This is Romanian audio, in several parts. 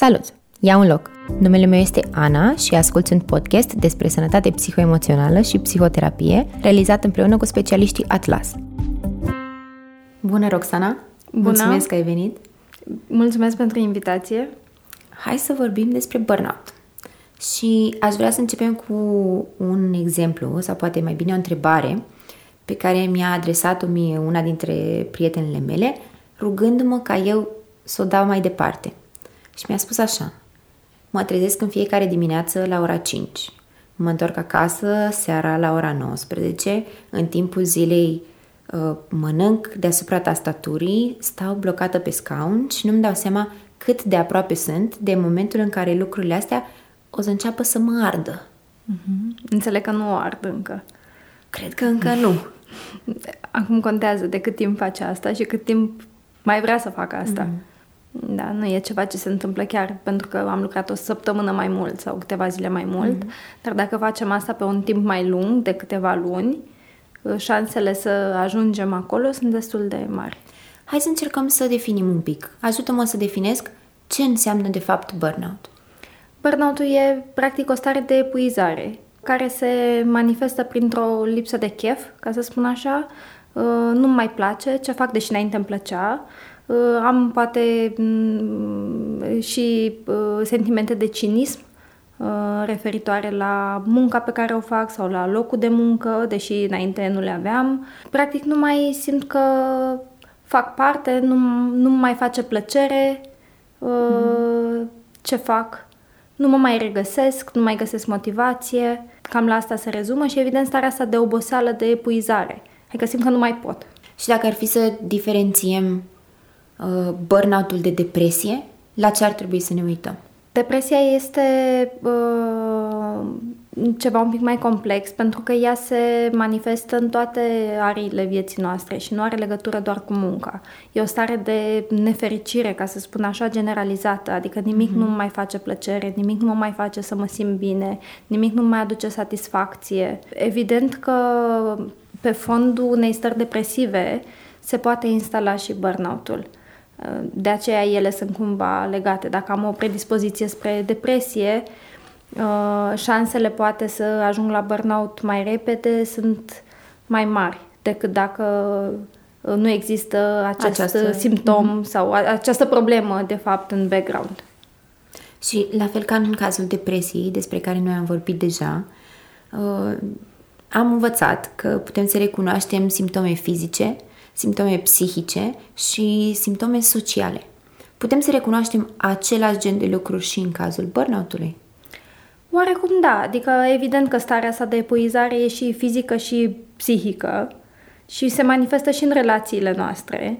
Salut! Ia un loc! Numele meu este Ana și ascult un podcast despre sănătate psihoemoțională și psihoterapie realizat împreună cu specialiștii Atlas. Bună, Roxana! Bună! Mulțumesc că ai venit! Mulțumesc pentru invitație! Hai să vorbim despre burnout. Și aș vrea să începem cu un exemplu, sau poate mai bine o întrebare, pe care mi-a adresat-o mie una dintre prietenele mele, rugându-mă ca eu să o dau mai departe. Și mi-a spus așa, mă trezesc în fiecare dimineață la ora 5, mă întorc acasă seara la ora 19, în timpul zilei uh, mănânc deasupra tastaturii, stau blocată pe scaun și nu-mi dau seama cât de aproape sunt de momentul în care lucrurile astea o să înceapă să mă ardă. Mm-hmm. Înțeleg că nu o ard încă. Cred că încă nu. Acum contează de cât timp face asta și cât timp mai vrea să facă asta. Mm. Da, nu e ceva ce se întâmplă chiar pentru că am lucrat o săptămână mai mult sau câteva zile mai mult, mm. dar dacă facem asta pe un timp mai lung, de câteva luni, șansele să ajungem acolo sunt destul de mari. Hai să încercăm să definim un pic. Ajută-mă să definesc ce înseamnă de fapt burnout. Burnout-ul e practic o stare de epuizare care se manifestă printr-o lipsă de chef, ca să spun așa. Uh, nu mai place ce fac, deși înainte îmi plăcea. Uh, am poate mm, și uh, sentimente de cinism referitoare la munca pe care o fac sau la locul de muncă, deși înainte nu le aveam. Practic nu mai simt că fac parte, nu, nu mai face plăcere mm. ce fac nu mă mai regăsesc, nu mai găsesc motivație, cam la asta se rezumă și evident starea asta de oboseală, de epuizare. Adică simt că nu mai pot. Și dacă ar fi să diferențiem uh, burnout-ul de depresie, la ce ar trebui să ne uităm? Depresia este uh, ceva un pic mai complex pentru că ea se manifestă în toate ariile vieții noastre și nu are legătură doar cu munca. E o stare de nefericire, ca să spun așa, generalizată, adică nimic mm-hmm. nu mai face plăcere, nimic nu mă mai face să mă simt bine, nimic nu mai aduce satisfacție. Evident că pe fondul unei stări depresive se poate instala și burnout-ul. De aceea ele sunt cumva legate. Dacă am o predispoziție spre depresie, uh, șansele poate să ajung la burnout mai repede sunt mai mari decât dacă uh, nu există acest Această... simptom mm-hmm. sau această problemă, de fapt, în background. Și la fel ca în cazul depresiei, despre care noi am vorbit deja, uh, am învățat că putem să recunoaștem simptome fizice, simptome psihice și simptome sociale. Putem să recunoaștem același gen de lucruri și în cazul burnout-ului? Oarecum da, adică evident că starea asta de epuizare e și fizică și psihică și se manifestă și în relațiile noastre,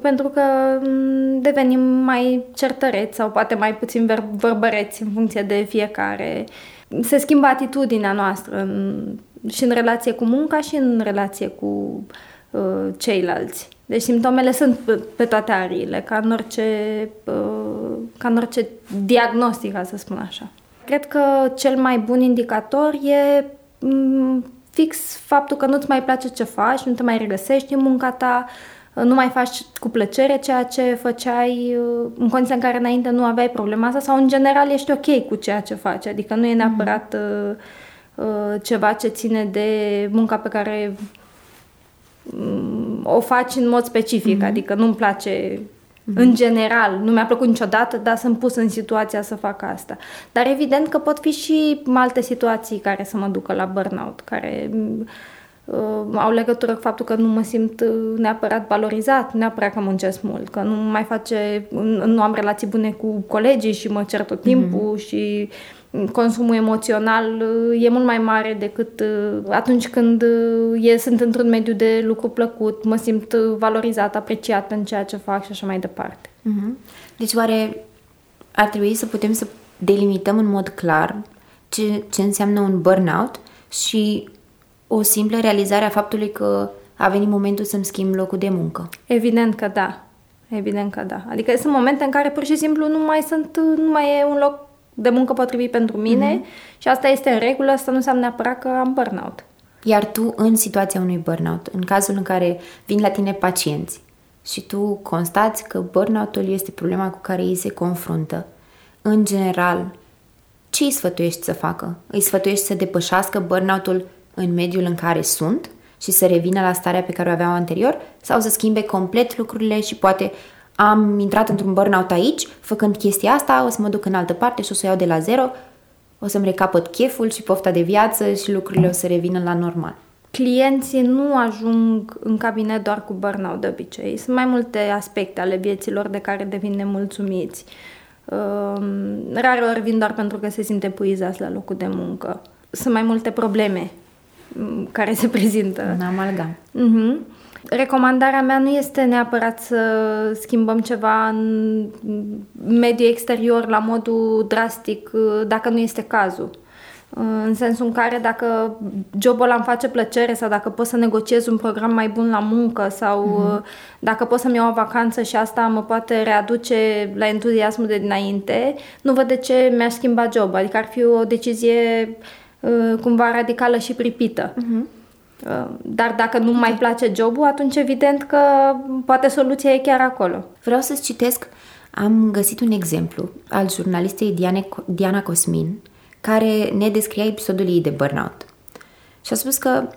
pentru că mm, devenim mai certăreți sau poate mai puțin vorbăreți în funcție de fiecare. Se schimbă atitudinea noastră în, și în relație cu munca și în relație cu uh, Uh, ceilalți. Deci simptomele sunt pe, toate ariile, ca în orice, uh, ca în orice diagnostic, ca să spun așa. Cred că cel mai bun indicator e mm, fix faptul că nu-ți mai place ce faci, nu te mai regăsești în munca ta, uh, nu mai faci cu plăcere ceea ce făceai în condiția în care înainte nu aveai problema asta sau în general ești ok cu ceea ce faci, adică nu e neapărat mm. ceva ce ține de munca pe care o faci în mod specific, mm-hmm. adică nu-mi place mm-hmm. în general, nu mi-a plăcut niciodată, dar sunt pus în situația să fac asta. Dar evident că pot fi și alte situații care să mă ducă la burnout, care uh, au legătură cu faptul că nu mă simt uh, neapărat valorizat, neapărat că muncesc mult, că nu mai face, nu am relații bune cu colegii și mă cer tot mhm. timpul mm-hmm. și consumul emoțional uh, e mult mai mare decât uh, atunci când uh, e, sunt într-un mediu de lucru plăcut, mă simt valorizat, apreciat în ceea ce fac și așa mai departe. Uh-huh. Deci oare ar trebui să putem să delimităm în mod clar ce, ce înseamnă un burnout și o simplă realizare a faptului că a venit momentul să-mi schimb locul de muncă? Evident că da. Evident că da. Adică sunt momente în care pur și simplu nu mai sunt, nu mai e un loc de muncă potrivit pentru mine mm-hmm. și asta este în regulă, asta nu înseamnă neapărat că am burnout. Iar tu, în situația unui burnout, în cazul în care vin la tine pacienți și tu constați că burnout-ul este problema cu care ei se confruntă, în general, ce îi sfătuiești să facă? Îi sfătuiești să depășească burnout-ul în mediul în care sunt și să revină la starea pe care o aveau anterior sau să schimbe complet lucrurile și poate am intrat într-un burnout aici, făcând chestia asta, o să mă duc în altă parte și o să o iau de la zero, o să-mi recapăt cheful și pofta de viață și lucrurile o să revină la normal. Clienții nu ajung în cabinet doar cu burnout de obicei. Sunt mai multe aspecte ale vieților de care devin nemulțumiți. Rare ori vin doar pentru că se simt epuizați la locul de muncă. Sunt mai multe probleme mm, care se prezintă. În amalgam. Uh-huh. Recomandarea mea nu este neapărat să schimbăm ceva în mediul exterior la modul drastic, dacă nu este cazul. În sensul în care dacă jobul ăla îmi face plăcere sau dacă pot să negociez un program mai bun la muncă sau mm-hmm. dacă pot să-mi iau o vacanță și asta mă poate readuce la entuziasmul de dinainte, nu văd de ce mi-aș schimba job. Adică ar fi o decizie uh, cumva radicală și pripită. Mm-hmm. Dar dacă nu mai place jobul, atunci evident că poate soluția e chiar acolo. Vreau să-ți citesc, am găsit un exemplu al jurnalistei Diane, Diana Cosmin, care ne descria episodul ei de burnout. Și a spus că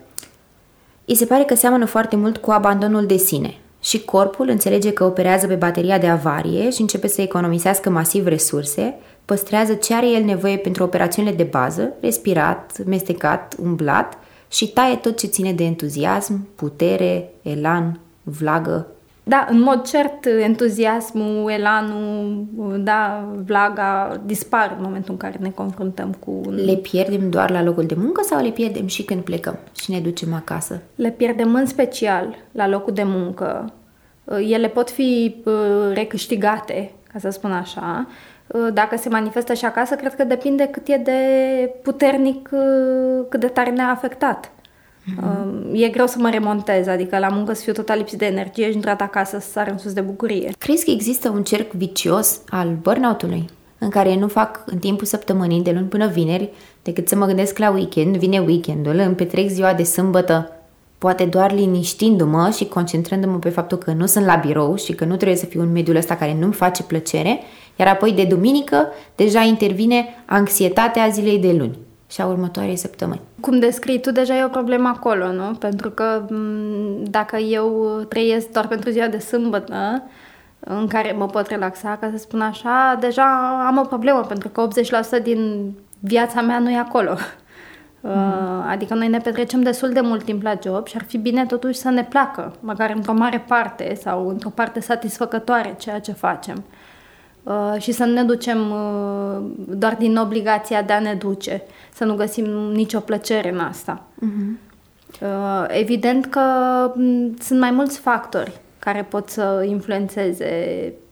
îi se pare că seamănă foarte mult cu abandonul de sine și corpul înțelege că operează pe bateria de avarie și începe să economisească masiv resurse, păstrează ce are el nevoie pentru operațiunile de bază, respirat, mestecat, umblat și taie tot ce ține de entuziasm, putere, elan, vlagă. Da, în mod cert, entuziasmul, elanul, da, vlaga dispar în momentul în care ne confruntăm cu... Le pierdem doar la locul de muncă sau le pierdem și când plecăm și ne ducem acasă? Le pierdem în special la locul de muncă. Ele pot fi uh, recâștigate, ca să spun așa, uh, dacă se manifestă și acasă, cred că depinde cât e de puternic, uh, cât de tare ne-a afectat. Mm-hmm. E greu să mă remontez, adică la muncă să fiu total lipsit de energie și intrat acasă să sar în sus de bucurie. Crezi că există un cerc vicios al burnout-ului? în care nu fac în timpul săptămânii, de luni până vineri, decât să mă gândesc la weekend, vine weekendul, îmi petrec ziua de sâmbătă, poate doar liniștindu-mă și concentrându-mă pe faptul că nu sunt la birou și că nu trebuie să fiu în mediul ăsta care nu-mi face plăcere, iar apoi de duminică deja intervine anxietatea zilei de luni și a următoarei săptămâni. Cum descrii tu, deja e o problemă acolo, nu? Pentru că dacă eu trăiesc doar pentru ziua de sâmbătă, în care mă pot relaxa, ca să spun așa, deja am o problemă, pentru că 80% din viața mea nu e acolo. Mm. Adică noi ne petrecem destul de mult timp la job și ar fi bine totuși să ne placă, măcar într-o mare parte sau într-o parte satisfăcătoare ceea ce facem. Uh, și să nu ne ducem uh, doar din obligația de a ne duce, să nu găsim nicio plăcere în asta. Uh-huh. Evident că mm, sunt mai mulți factori care pot să influențeze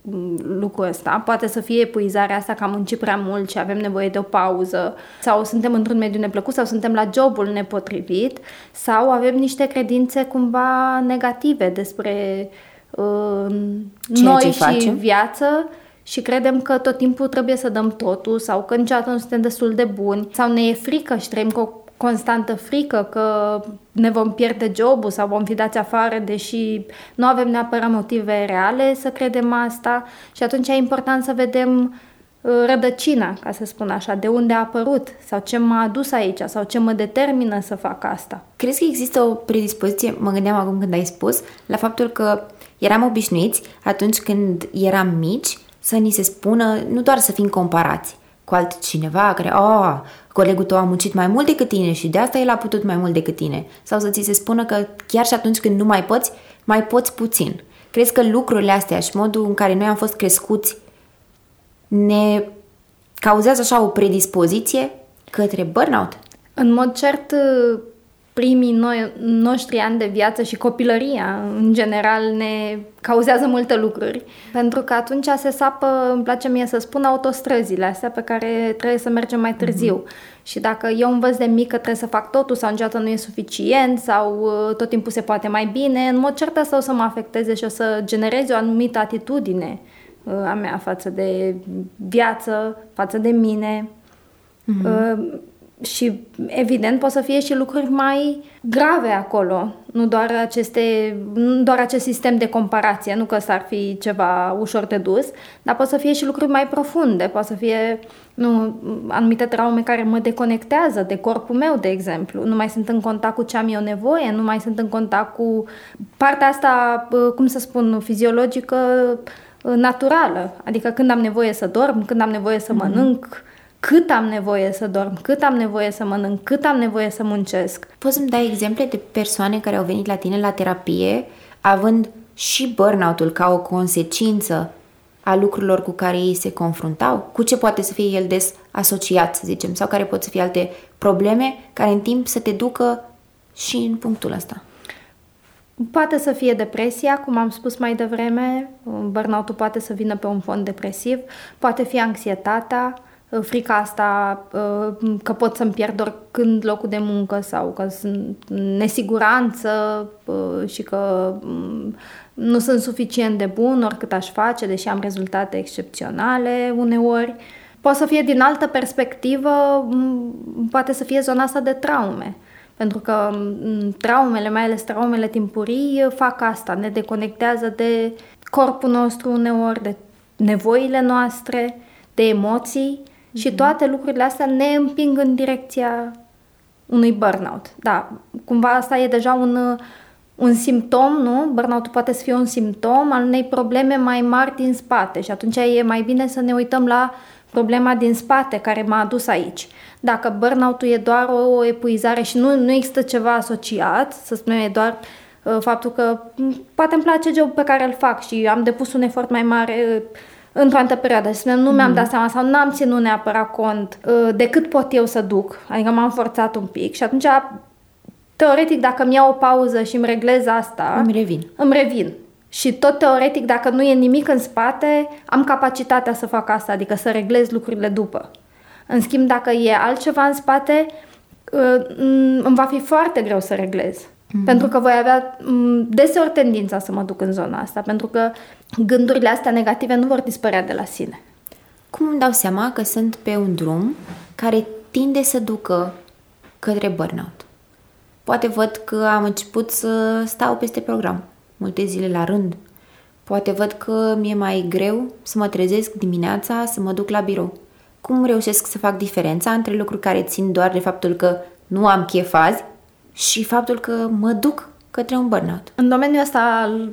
mm, lucrul ăsta. Poate să fie epuizarea asta că am muncit prea mult și avem nevoie de o pauză sau suntem într-un mediu neplăcut sau suntem la jobul nepotrivit sau avem niște credințe cumva negative despre uh, noi ce și facem. viață și credem că tot timpul trebuie să dăm totul sau că niciodată nu suntem destul de buni sau ne e frică și trăim cu o constantă frică că ne vom pierde jobul sau vom fi dați afară, deși nu avem neapărat motive reale să credem asta și atunci e important să vedem uh, rădăcina, ca să spun așa, de unde a apărut sau ce m-a adus aici sau ce mă determină să fac asta. Crezi că există o predispoziție, mă gândeam acum când ai spus, la faptul că eram obișnuiți atunci când eram mici să ni se spună, nu doar să fim comparați cu altcineva care, oh, colegul tău a muncit mai mult decât tine și de asta el a putut mai mult decât tine. Sau să ți se spună că chiar și atunci când nu mai poți, mai poți puțin. Crezi că lucrurile astea și modul în care noi am fost crescuți ne cauzează așa o predispoziție către burnout? În mod cert, primii noi, noștri ani de viață și copilăria, în general, ne cauzează multe lucruri. Pentru că atunci se sapă, îmi place mie să spun, autostrăzile astea pe care trebuie să mergem mai târziu. Mm-hmm. Și dacă eu învăț de mică trebuie să fac totul sau niciodată nu e suficient sau uh, tot timpul se poate mai bine, în mod cert asta o să mă afecteze și o să genereze o anumită atitudine uh, a mea față de viață, față de mine. Mm-hmm. Și evident pot să fie și lucruri mai grave acolo, nu doar, aceste, nu doar acest sistem de comparație, nu că s-ar fi ceva ușor de dus, dar pot să fie și lucruri mai profunde, pot să fie nu, anumite traume care mă deconectează de corpul meu, de exemplu. Nu mai sunt în contact cu ce am eu nevoie, nu mai sunt în contact cu partea asta, cum să spun, fiziologică, naturală. Adică când am nevoie să dorm, când am nevoie să mhm. mănânc, mm-hmm cât am nevoie să dorm, cât am nevoie să mănânc, cât am nevoie să muncesc. Poți să-mi dai exemple de persoane care au venit la tine la terapie având și burnout-ul ca o consecință a lucrurilor cu care ei se confruntau? Cu ce poate să fie el des asociat, să zicem, sau care pot să fie alte probleme care în timp să te ducă și în punctul ăsta? Poate să fie depresia, cum am spus mai devreme, burnout-ul poate să vină pe un fond depresiv, poate fi anxietatea, frica asta uh, că pot să-mi pierd oricând locul de muncă sau că sunt nesiguranță uh, și că mm, nu sunt suficient de bun oricât aș face, deși am rezultate excepționale uneori. Poate să fie din altă perspectivă, mm, poate să fie zona asta de traume. Pentru că mm, traumele, mai ales traumele timpurii, fac asta, ne deconectează de corpul nostru uneori, de nevoile noastre, de emoții și mhm. toate lucrurile astea ne împing în direcția unui burnout. Da, cumva asta e deja un, un simptom, nu? Burnout poate să fie un simptom al unei probleme mai mari din spate și atunci e mai bine să ne uităm la problema din spate care m-a adus aici. Dacă burnout-ul e doar o epuizare și nu, nu există ceva asociat, să spunem, e doar uh, faptul că poate îmi place job pe care îl fac și am depus un efort mai mare uh, într-o altă perioadă și nu mi-am mm. dat seama sau n-am ținut neapărat cont uh, de cât pot eu să duc, adică m-am forțat un pic și atunci teoretic dacă mi iau o pauză și îmi reglez asta, îmi revin. Îmi revin. Și tot teoretic, dacă nu e nimic în spate, am capacitatea să fac asta, adică să reglez lucrurile după. În schimb, dacă e altceva în spate, uh, îmi va fi foarte greu să reglez. Mm-hmm. Pentru că voi avea mm, deseori tendința să mă duc în zona asta, pentru că gândurile astea negative nu vor dispărea de la sine. Cum îmi dau seama că sunt pe un drum care tinde să ducă către burnout? Poate văd că am început să stau peste program, multe zile la rând. Poate văd că mi-e mai greu să mă trezesc dimineața, să mă duc la birou. Cum reușesc să fac diferența între lucruri care țin doar de faptul că nu am chef azi și faptul că mă duc către un burnout. În domeniul ăsta al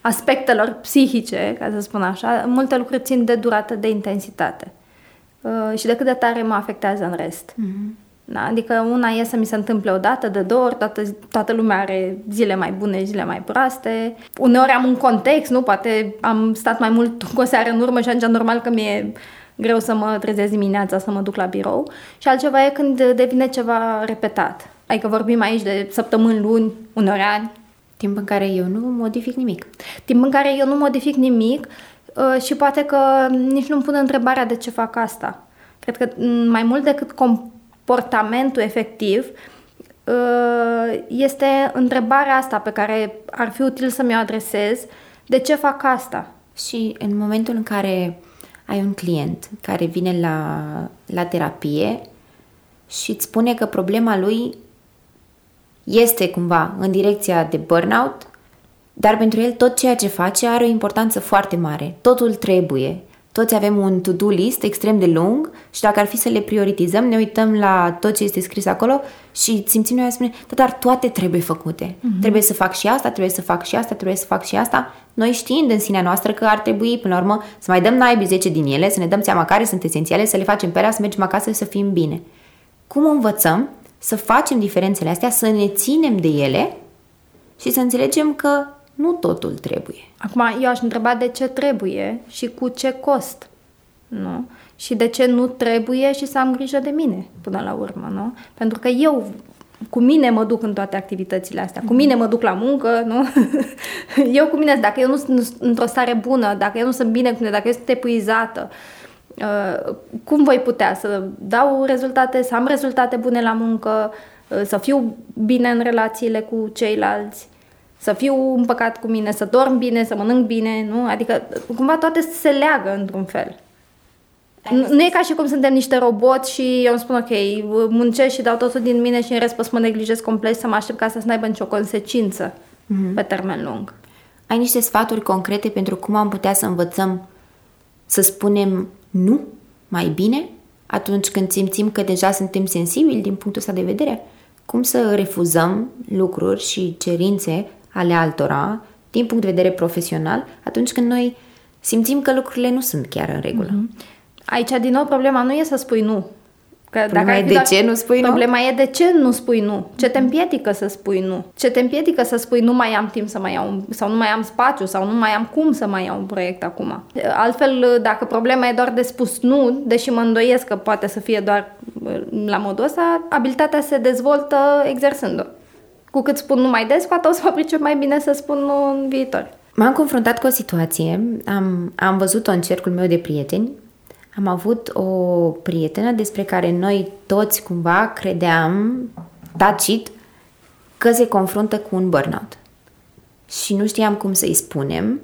aspectelor psihice, ca să spun așa, multe lucruri țin de durată, de intensitate uh, și de cât de tare mă afectează în rest. Mm-hmm. Da? Adică una e să mi se întâmple o dată, de două ori, toată, toată lumea are zile mai bune, zile mai proaste. Uneori am un context, nu? Poate am stat mai mult cu o seară în urmă și atunci normal că mi-e greu să mă trezesc dimineața, să mă duc la birou. Și altceva e când devine ceva repetat. Adică vorbim aici de săptămâni, luni, unor ani. Timp în care eu nu modific nimic. Timp în care eu nu modific nimic uh, și poate că nici nu-mi pun întrebarea de ce fac asta. Cred că mm, mai mult decât comportamentul efectiv, uh, este întrebarea asta pe care ar fi util să mi-o adresez, de ce fac asta? Și în momentul în care ai un client care vine la, la terapie și îți spune că problema lui este cumva în direcția de burnout, dar pentru el tot ceea ce face are o importanță foarte mare. Totul trebuie. Toți avem un to-do list extrem de lung și dacă ar fi să le prioritizăm, ne uităm la tot ce este scris acolo și simțim noi a spune, da, dar toate trebuie făcute. Mm-hmm. Trebuie să fac și asta, trebuie să fac și asta, trebuie să fac și asta. Noi știind în sinea noastră că ar trebui, până la urmă, să mai dăm naibii 10 din ele, să ne dăm seama care sunt esențiale, să le facem pe alea, să mergem acasă să fim bine. Cum învățăm să facem diferențele astea, să ne ținem de ele și să înțelegem că nu totul trebuie. Acum, eu aș întreba de ce trebuie și cu ce cost, nu? Și de ce nu trebuie și să am grijă de mine până la urmă, nu? Pentru că eu cu mine mă duc în toate activitățile astea, cu mine mă duc la muncă, nu? eu cu mine, dacă eu nu sunt într-o stare bună, dacă eu nu sunt bine cu mine, dacă eu sunt epuizată, uh, Uh, cum voi putea să dau rezultate, să am rezultate bune la muncă, uh, să fiu bine în relațiile cu ceilalți, să fiu împăcat cu mine, să dorm bine, să mănânc bine, nu? Adică cumva toate se leagă într-un fel. Nu, nu e ca și cum suntem niște roboți și eu îmi spun, ok, muncesc și dau totul din mine și în rest pot să mă neglijez complet să mă aștept ca asta să n-aibă nicio consecință mm-hmm. pe termen lung. Ai niște sfaturi concrete pentru cum am putea să învățăm să spunem nu mai bine atunci când simțim că deja suntem sensibili din punctul ăsta de vedere? Cum să refuzăm lucruri și cerințe ale altora din punct de vedere profesional atunci când noi simțim că lucrurile nu sunt chiar în regulă? Mm-hmm. Aici, din nou, problema nu e să spui nu. Că problema dacă e de doar... ce nu spui Problema nu? e de ce nu spui nu. Ce te împiedică să spui nu? Ce te împiedică să spui nu mai am timp să mai iau un, sau nu mai am spațiu sau nu mai am cum să mai iau un proiect acum. Altfel, dacă problema e doar de spus nu, deși mă îndoiesc că poate să fie doar la modul ăsta, abilitatea se dezvoltă exersând-o. Cu cât spun nu mai des, cu atât o să mă pricep mai bine să spun nu în viitor. M-am confruntat cu o situație, am, am văzut-o în cercul meu de prieteni am avut o prietenă despre care noi toți cumva credeam, tacit, că se confruntă cu un burnout. Și nu știam cum să-i spunem,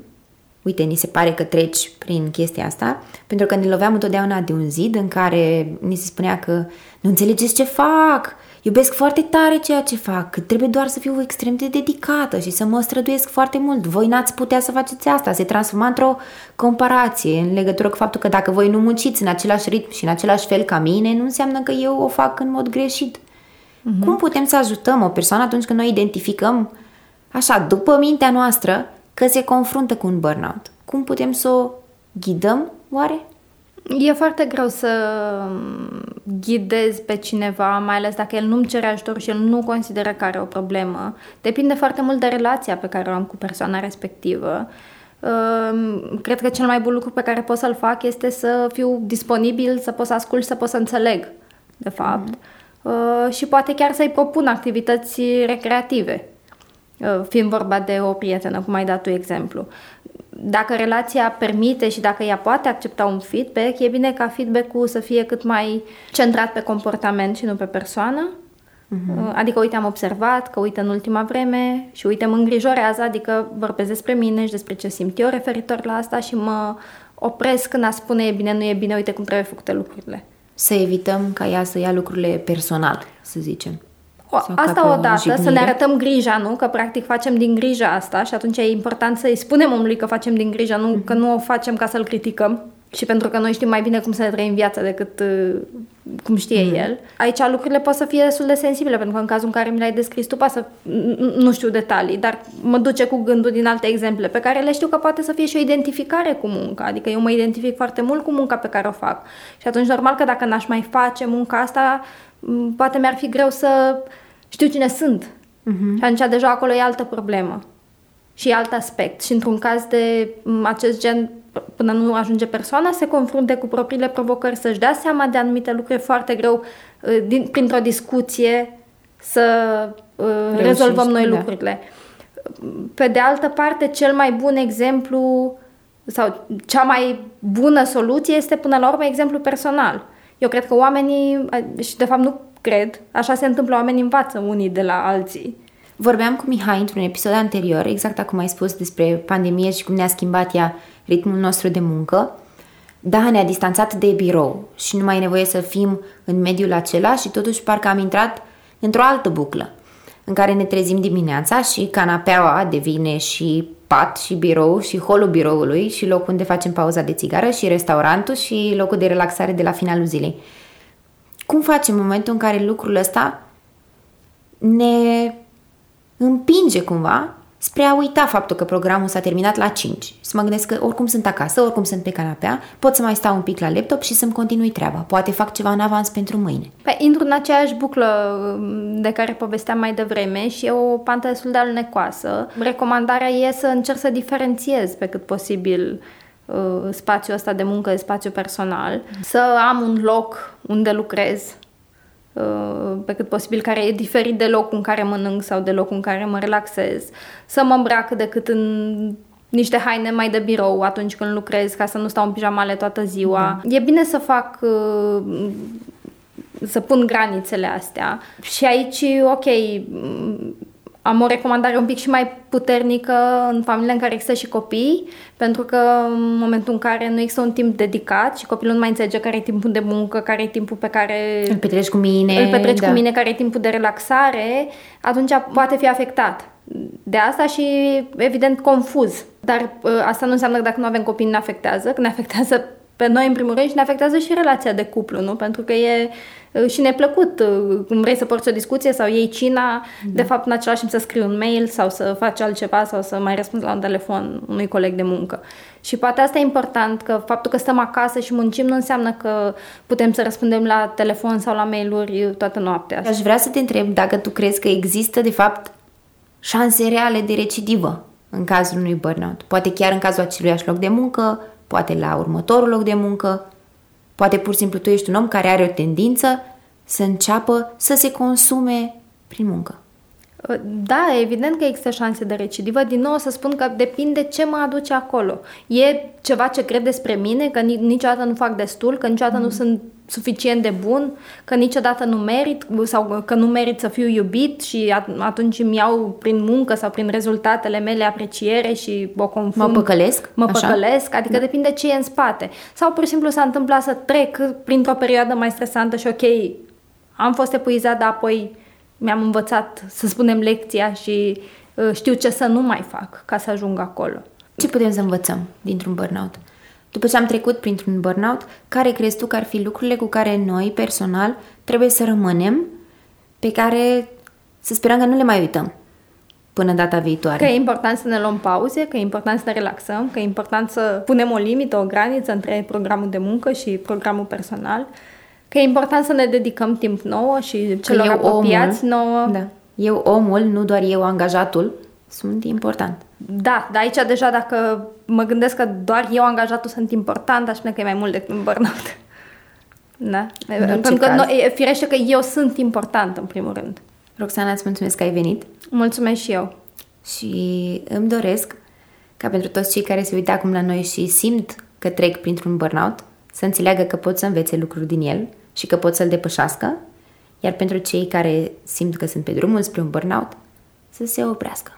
uite, ni se pare că treci prin chestia asta, pentru că ne loveam întotdeauna de un zid în care ni se spunea că nu înțelegeți ce fac, Iubesc foarte tare ceea ce fac, trebuie doar să fiu extrem de dedicată și să mă străduiesc foarte mult. Voi n-ați putea să faceți asta, se transforma într-o comparație în legătură cu faptul că dacă voi nu munciți în același ritm și în același fel ca mine, nu înseamnă că eu o fac în mod greșit. Uh-huh. Cum putem să ajutăm o persoană atunci când noi identificăm, așa, după mintea noastră, că se confruntă cu un burnout? Cum putem să o ghidăm, oare? E foarte greu să ghidezi pe cineva, mai ales dacă el nu-mi cere ajutor și el nu consideră că are o problemă. Depinde foarte mult de relația pe care o am cu persoana respectivă. Ehm, cred că cel mai bun lucru pe care pot să-l fac este să fiu disponibil, să pot să ascult, să pot să înțeleg, de fapt. Mm. Și poate chiar să-i propun activități recreative, fiind vorba de o prietenă, cum ai dat tu exemplu dacă relația permite și dacă ea poate accepta un feedback, e bine ca feedback-ul să fie cât mai centrat pe comportament și nu pe persoană. Uh-huh. Adică, uite, am observat că, uite, în ultima vreme și, uite, mă îngrijorează, adică vorbesc despre mine și despre ce simt eu referitor la asta și mă opresc când a spune e bine, nu e bine, uite cum trebuie făcute lucrurile. Să evităm ca ea să ia lucrurile personal, să zicem. O, asta o dată, să ne arătăm grija, nu? Că practic facem din grija asta și atunci e important să-i spunem omului că facem din grija, nu mm-hmm. că nu o facem ca să-l criticăm și pentru că noi știm mai bine cum să ne trăim viața decât uh, cum știe mm. el. Aici lucrurile pot să fie destul de sensibile, pentru că în cazul în care mi l-ai descris tu, poate să nu știu detalii, dar mă duce cu gândul din alte exemple pe care le știu că poate să fie și o identificare cu munca. Adică eu mă identific foarte mult cu munca pe care o fac. Și atunci normal că dacă n-aș mai face munca asta, poate mi-ar fi greu să știu cine sunt. Uh-huh. Și atunci deja acolo e altă problemă. Și e alt aspect. Și într-un caz de acest gen, până nu ajunge persoana, se confrunte cu propriile provocări, să-și dea seama de anumite lucruri foarte greu, uh, din, printr-o discuție, să uh, rezolvăm noi da. lucrurile. Pe de altă parte, cel mai bun exemplu sau cea mai bună soluție este până la urmă exemplu personal. Eu cred că oamenii, și de fapt nu cred, așa se întâmplă, oamenii învață unii de la alții. Vorbeam cu Mihai într-un episod anterior, exact acum ai spus despre pandemie și cum ne-a schimbat ea ritmul nostru de muncă. Da, ne-a distanțat de birou și nu mai e nevoie să fim în mediul acela și totuși parcă am intrat într-o altă buclă în care ne trezim dimineața și canapeaua devine și pat și birou și holul biroului și locul unde facem pauza de țigară și restaurantul și locul de relaxare de la finalul zilei. Cum facem în momentul în care lucrul ăsta ne împinge cumva spre a uita faptul că programul s-a terminat la 5. Să mă gândesc că oricum sunt acasă, oricum sunt pe canapea, pot să mai stau un pic la laptop și să-mi continui treaba. Poate fac ceva în avans pentru mâine. Păi, intru în aceeași buclă um, de care povesteam mai devreme și e o pantă destul de alnecoasă. Recomandarea e să încerc să diferențiez pe cât posibil uh, spațiul ăsta de muncă, spațiu personal, să am un loc unde lucrez, Uh, pe cât posibil, care e diferit de locul în care mănânc sau de locul în care mă relaxez, să mă îmbrac decât în niște haine mai de birou atunci când lucrez, ca să nu stau în pijamale toată ziua. Da. E bine să fac uh, să pun granițele astea. Și aici, ok, am o recomandare un pic și mai puternică în familiile în care există și copii, pentru că în momentul în care nu există un timp dedicat și copilul nu mai înțelege care e timpul de muncă, care e timpul pe care îl petreci cu mine, îl petreci da. cu mine, care e timpul de relaxare, atunci poate fi afectat. De asta și, evident, confuz. Dar ă, asta nu înseamnă că dacă nu avem copii ne afectează, că ne afectează pe noi în primul rând și ne afectează și relația de cuplu, nu? Pentru că e uh, și neplăcut uh, când vrei să porți o discuție sau iei cina, da. de fapt în același timp să scrii un mail sau să faci altceva sau să mai răspunzi la un telefon unui coleg de muncă. Și poate asta e important, că faptul că stăm acasă și muncim nu înseamnă că putem să răspundem la telefon sau la mail-uri toată noaptea. Aș vrea să te întreb dacă tu crezi că există de fapt șanse reale de recidivă în cazul unui burnout. Poate chiar în cazul aceluiași loc de muncă, poate la următorul loc de muncă, poate pur și simplu tu ești un om care are o tendință să înceapă să se consume prin muncă. Da, evident că există șanse de recidivă. Din nou să spun că depinde ce mă aduce acolo. E ceva ce cred despre mine, că niciodată nu fac destul, că niciodată mm. nu sunt suficient de bun, că niciodată nu merit sau că nu merit să fiu iubit și atunci îmi iau prin muncă sau prin rezultatele mele apreciere și o confund. Mă păcălesc? Mă așa? păcălesc, adică da. depinde ce e în spate. Sau pur și simplu s-a întâmplat să trec printr-o perioadă mai stresantă și ok, am fost epuizat, dar apoi mi-am învățat să spunem lecția și uh, știu ce să nu mai fac ca să ajung acolo. Ce putem să învățăm dintr-un burnout? După ce am trecut printr-un burnout, care crezi tu că ar fi lucrurile cu care noi, personal, trebuie să rămânem, pe care să sperăm că nu le mai uităm până data viitoare? Că e important să ne luăm pauze, că e important să ne relaxăm, că e important să punem o limită, o graniță între programul de muncă și programul personal, că e important să ne dedicăm timp nouă și celor apropiați omul, nouă. Da. Eu, omul, nu doar eu, angajatul, sunt important. Da, dar aici deja dacă mă gândesc că doar eu angajatul sunt important, aș spune că e mai mult decât un burnout. Da? Pentru că no, e, firește că eu sunt important în primul rând. Roxana, îți mulțumesc că ai venit. Mulțumesc și eu. Și îmi doresc ca pentru toți cei care se uită acum la noi și simt că trec printr-un burnout, să înțeleagă că pot să învețe lucruri din el și că pot să-l depășească, iar pentru cei care simt că sunt pe drumul spre un burnout, să se oprească.